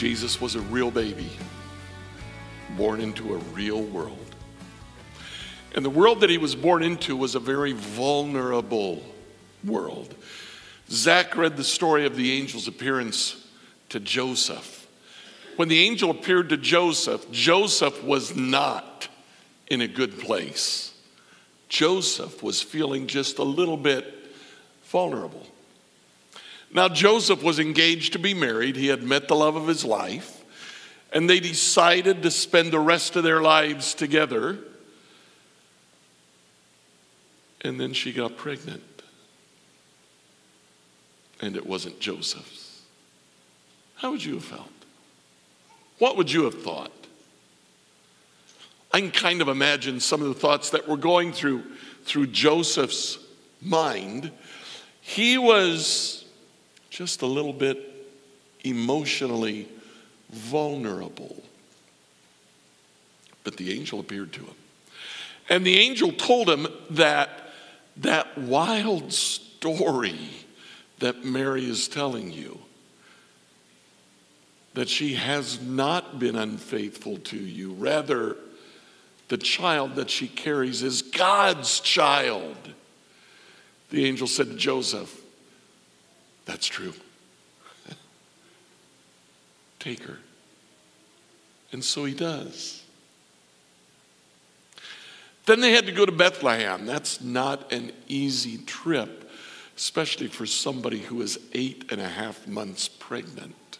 Jesus was a real baby, born into a real world. And the world that he was born into was a very vulnerable world. Zach read the story of the angel's appearance to Joseph. When the angel appeared to Joseph, Joseph was not in a good place. Joseph was feeling just a little bit vulnerable. Now, Joseph was engaged to be married. He had met the love of his life, and they decided to spend the rest of their lives together. And then she got pregnant, and it wasn't Joseph's. How would you have felt? What would you have thought? I can kind of imagine some of the thoughts that were going through through Joseph's mind. He was just a little bit emotionally vulnerable. But the angel appeared to him. And the angel told him that that wild story that Mary is telling you, that she has not been unfaithful to you, rather, the child that she carries is God's child. The angel said to Joseph, That's true. Take her. And so he does. Then they had to go to Bethlehem. That's not an easy trip, especially for somebody who is eight and a half months pregnant.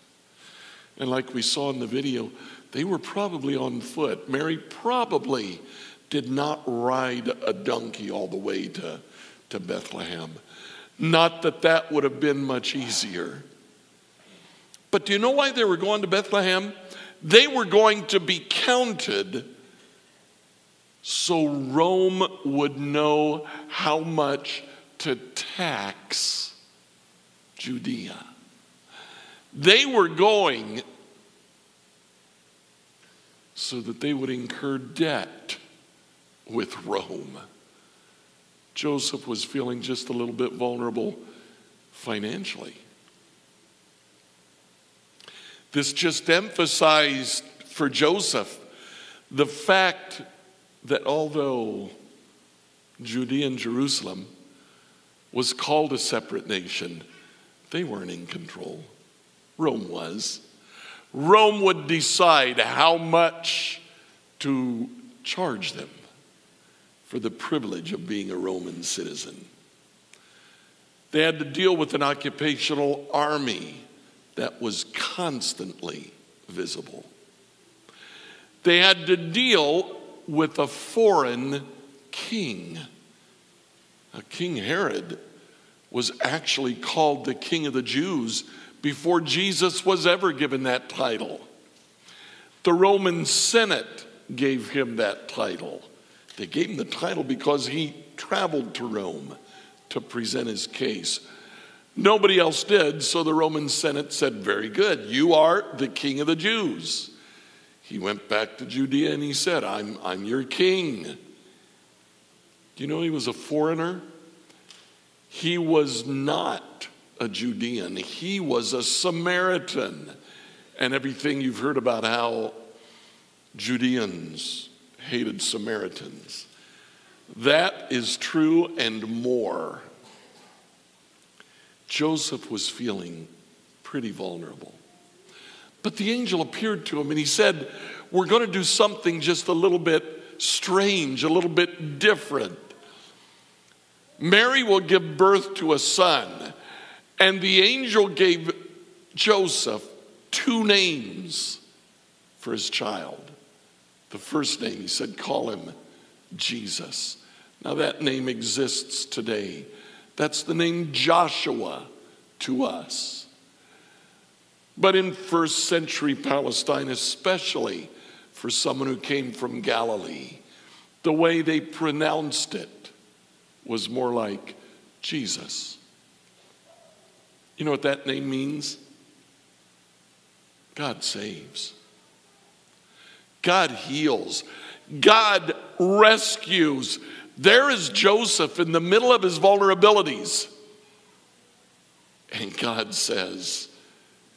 And like we saw in the video, they were probably on foot. Mary probably did not ride a donkey all the way to, to Bethlehem. Not that that would have been much easier. But do you know why they were going to Bethlehem? They were going to be counted so Rome would know how much to tax Judea. They were going so that they would incur debt with Rome. Joseph was feeling just a little bit vulnerable financially. This just emphasized for Joseph the fact that although Judea and Jerusalem was called a separate nation, they weren't in control. Rome was. Rome would decide how much to charge them for the privilege of being a Roman citizen. They had to deal with an occupational army that was constantly visible. They had to deal with a foreign king. Now, king Herod was actually called the king of the Jews before Jesus was ever given that title. The Roman Senate gave him that title. They gave him the title because he traveled to Rome to present his case. Nobody else did, so the Roman Senate said, Very good, you are the king of the Jews. He went back to Judea and he said, I'm, I'm your king. Do you know he was a foreigner? He was not a Judean, he was a Samaritan. And everything you've heard about how Judeans hated Samaritans. That is true and more. Joseph was feeling pretty vulnerable. But the angel appeared to him and he said, We're going to do something just a little bit strange, a little bit different. Mary will give birth to a son. And the angel gave Joseph two names for his child. The first name, he said, call him Jesus. Now, that name exists today. That's the name Joshua to us. But in first century Palestine, especially for someone who came from Galilee, the way they pronounced it was more like Jesus. You know what that name means? God saves. God heals. God rescues. There is Joseph in the middle of his vulnerabilities. And God says,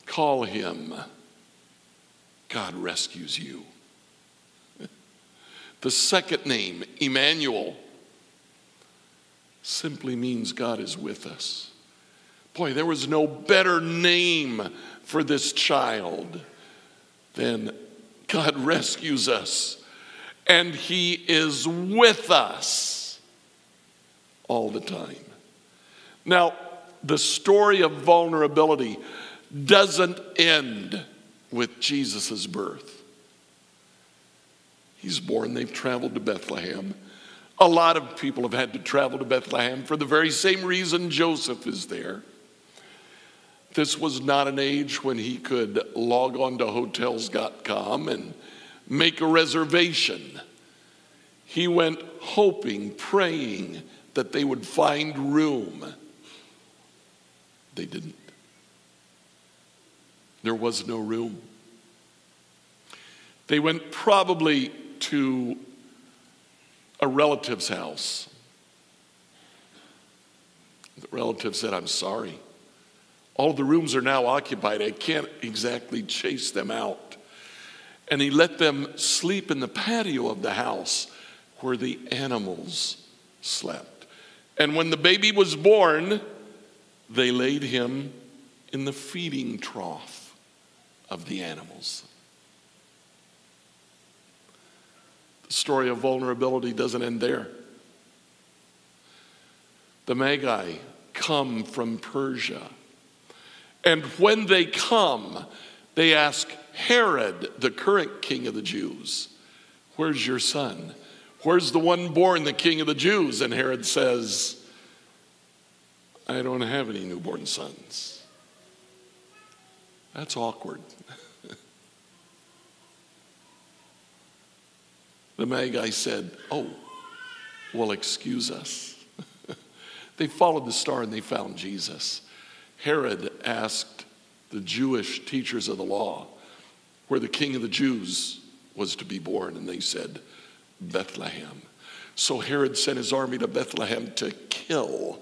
Call him. God rescues you. The second name, Emmanuel, simply means God is with us. Boy, there was no better name for this child than God rescues us and He is with us all the time. Now, the story of vulnerability doesn't end with Jesus' birth. He's born, they've traveled to Bethlehem. A lot of people have had to travel to Bethlehem for the very same reason Joseph is there. This was not an age when he could log on to hotels.com and make a reservation. He went hoping, praying that they would find room. They didn't. There was no room. They went probably to a relative's house. The relative said, I'm sorry. All the rooms are now occupied. I can't exactly chase them out. And he let them sleep in the patio of the house where the animals slept. And when the baby was born, they laid him in the feeding trough of the animals. The story of vulnerability doesn't end there. The Magi come from Persia. And when they come, they ask Herod, the current king of the Jews, Where's your son? Where's the one born, the king of the Jews? And Herod says, I don't have any newborn sons. That's awkward. the Magi said, Oh, well, excuse us. they followed the star and they found Jesus. Herod asked the Jewish teachers of the law where the king of the Jews was to be born, and they said, Bethlehem. So Herod sent his army to Bethlehem to kill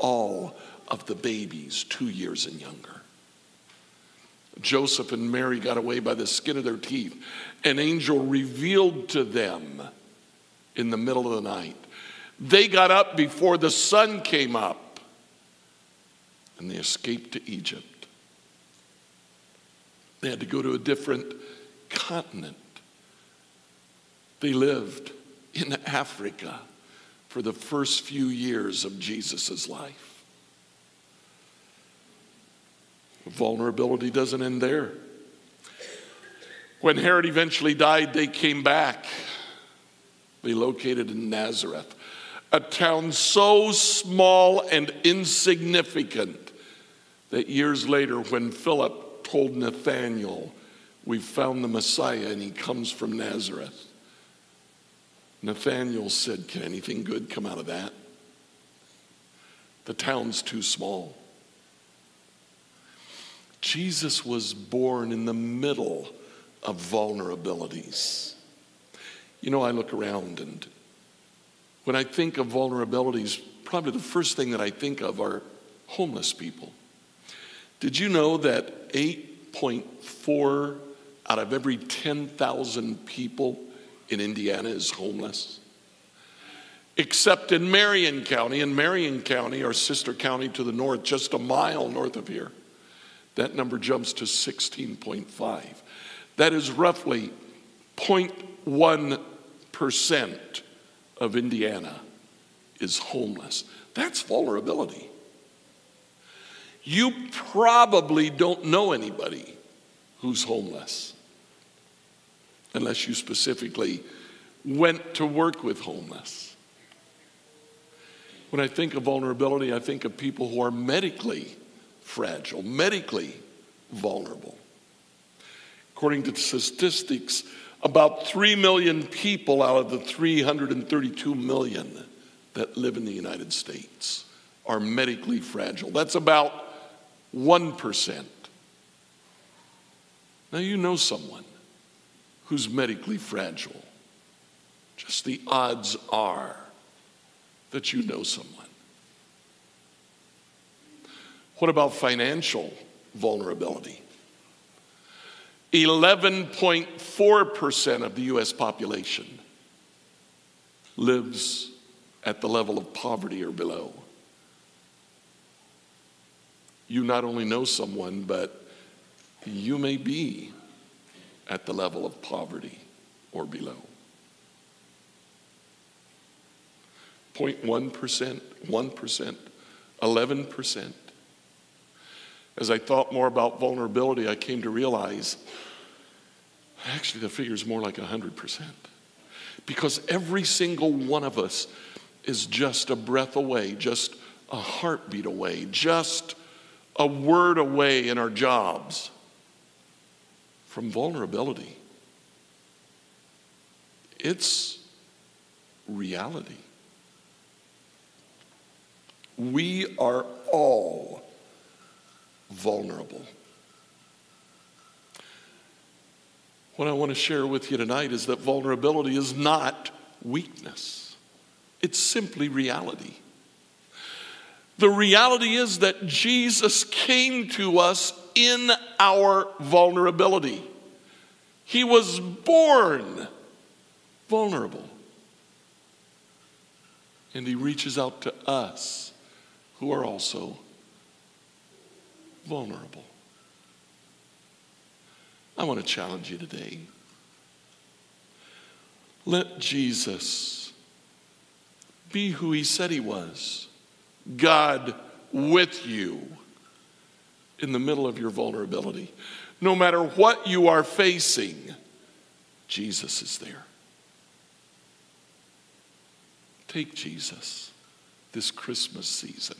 all of the babies two years and younger. Joseph and Mary got away by the skin of their teeth. An angel revealed to them in the middle of the night. They got up before the sun came up and they escaped to Egypt. They had to go to a different continent. They lived in Africa for the first few years of Jesus' life. Vulnerability doesn't end there. When Herod eventually died, they came back. They located in Nazareth, a town so small and insignificant that years later, when Philip told Nathanael, We found the Messiah and he comes from Nazareth, Nathanael said, Can anything good come out of that? The town's too small. Jesus was born in the middle of vulnerabilities. You know, I look around and when I think of vulnerabilities, probably the first thing that I think of are homeless people. Did you know that 8.4 out of every 10,000 people in Indiana is homeless? Except in Marion County. In Marion County, our sister county to the north, just a mile north of here, that number jumps to 16.5. That is roughly 0.1% of Indiana is homeless. That's vulnerability. You probably don't know anybody who's homeless unless you specifically went to work with homeless. When I think of vulnerability, I think of people who are medically fragile, medically vulnerable. According to statistics, about 3 million people out of the 332 million that live in the United States are medically fragile. That's about 1%. Now, you know someone who's medically fragile. Just the odds are that you know someone. What about financial vulnerability? 11.4% of the US population lives at the level of poverty or below. You not only know someone, but you may be at the level of poverty or below. 0.1%, 1%, 11%. As I thought more about vulnerability, I came to realize actually the figure is more like 100%. Because every single one of us is just a breath away, just a heartbeat away, just a word away in our jobs from vulnerability. It's reality. We are all vulnerable. What I want to share with you tonight is that vulnerability is not weakness, it's simply reality. The reality is that Jesus came to us in our vulnerability. He was born vulnerable. And he reaches out to us who are also vulnerable. I want to challenge you today. Let Jesus be who he said he was God with you in the middle of your vulnerability. No matter what you are facing, Jesus is there. Take Jesus this Christmas season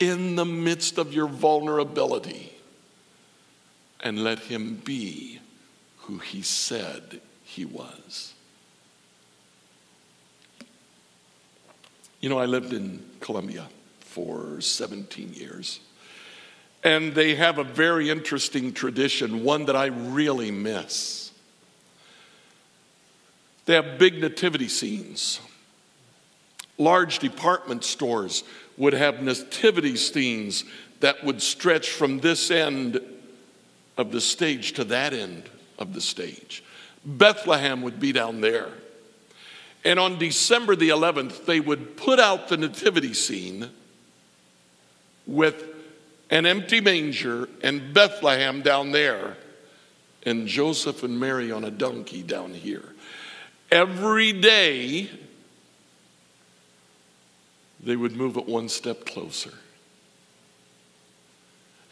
in the midst of your vulnerability and let him be who he said he was. You know, I lived in Colombia for 17 years. And they have a very interesting tradition, one that I really miss. They have big nativity scenes. Large department stores would have nativity scenes that would stretch from this end of the stage to that end of the stage. Bethlehem would be down there. And on December the 11th, they would put out the nativity scene with an empty manger and Bethlehem down there, and Joseph and Mary on a donkey down here. Every day, they would move it one step closer.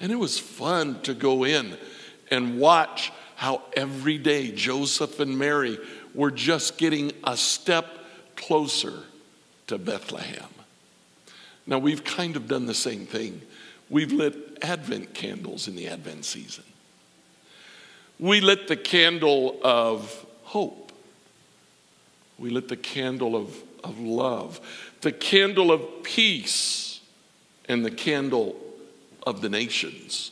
And it was fun to go in and watch how every day Joseph and Mary were just getting a step closer to Bethlehem. Now, we've kind of done the same thing. We've lit Advent candles in the Advent season. We lit the candle of hope. We lit the candle of, of love, the candle of peace, and the candle of the nations.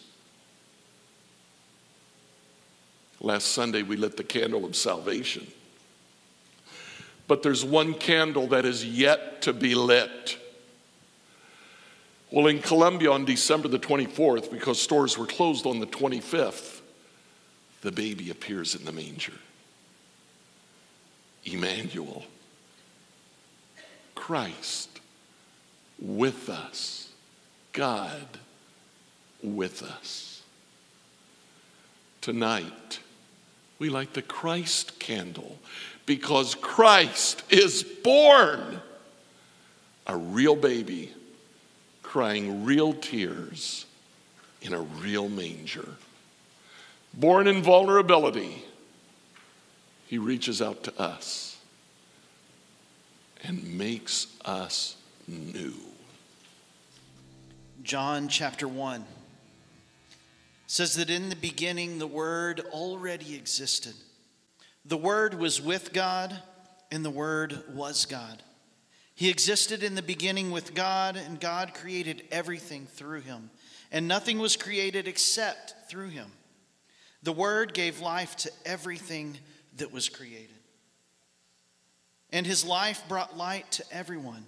Last Sunday, we lit the candle of salvation. But there's one candle that is yet to be lit. Well, in Colombia on December the 24th, because stores were closed on the 25th, the baby appears in the manger. Emmanuel, Christ with us, God with us. Tonight, we light the Christ candle because Christ is born, a real baby crying real tears in a real manger. Born in vulnerability, he reaches out to us and makes us new. John chapter 1. says that in the beginning the Word already existed. The Word was with God, and the Word was God. He existed in the beginning with God, and God created everything through him. And nothing was created except through him. The Word gave life to everything that was created. And his life brought light to everyone.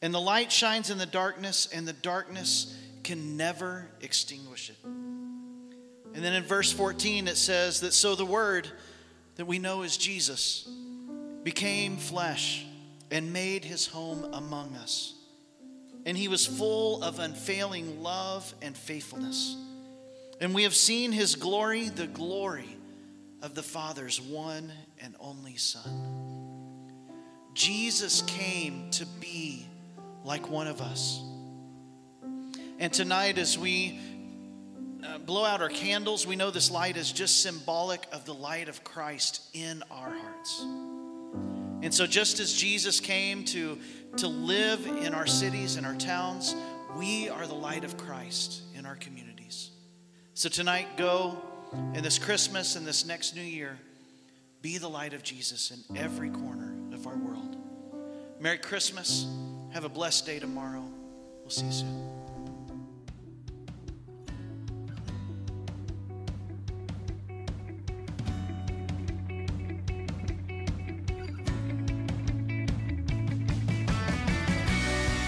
And the light shines in the darkness, and the darkness can never extinguish it. And then in verse 14, it says that so the Word that we know as Jesus became flesh and made his home among us. And he was full of unfailing love and faithfulness. And we have seen his glory, the glory of the Father's one and only Son. Jesus came to be like one of us. And tonight, as we uh, blow out our candles, we know this light is just symbolic of the light of Christ in our hearts. And so, just as Jesus came to, to live in our cities and our towns, we are the light of Christ in our communities. So, tonight, go in this Christmas and this next new year, be the light of Jesus in every corner of our world. Merry Christmas. Have a blessed day tomorrow. We'll see you soon.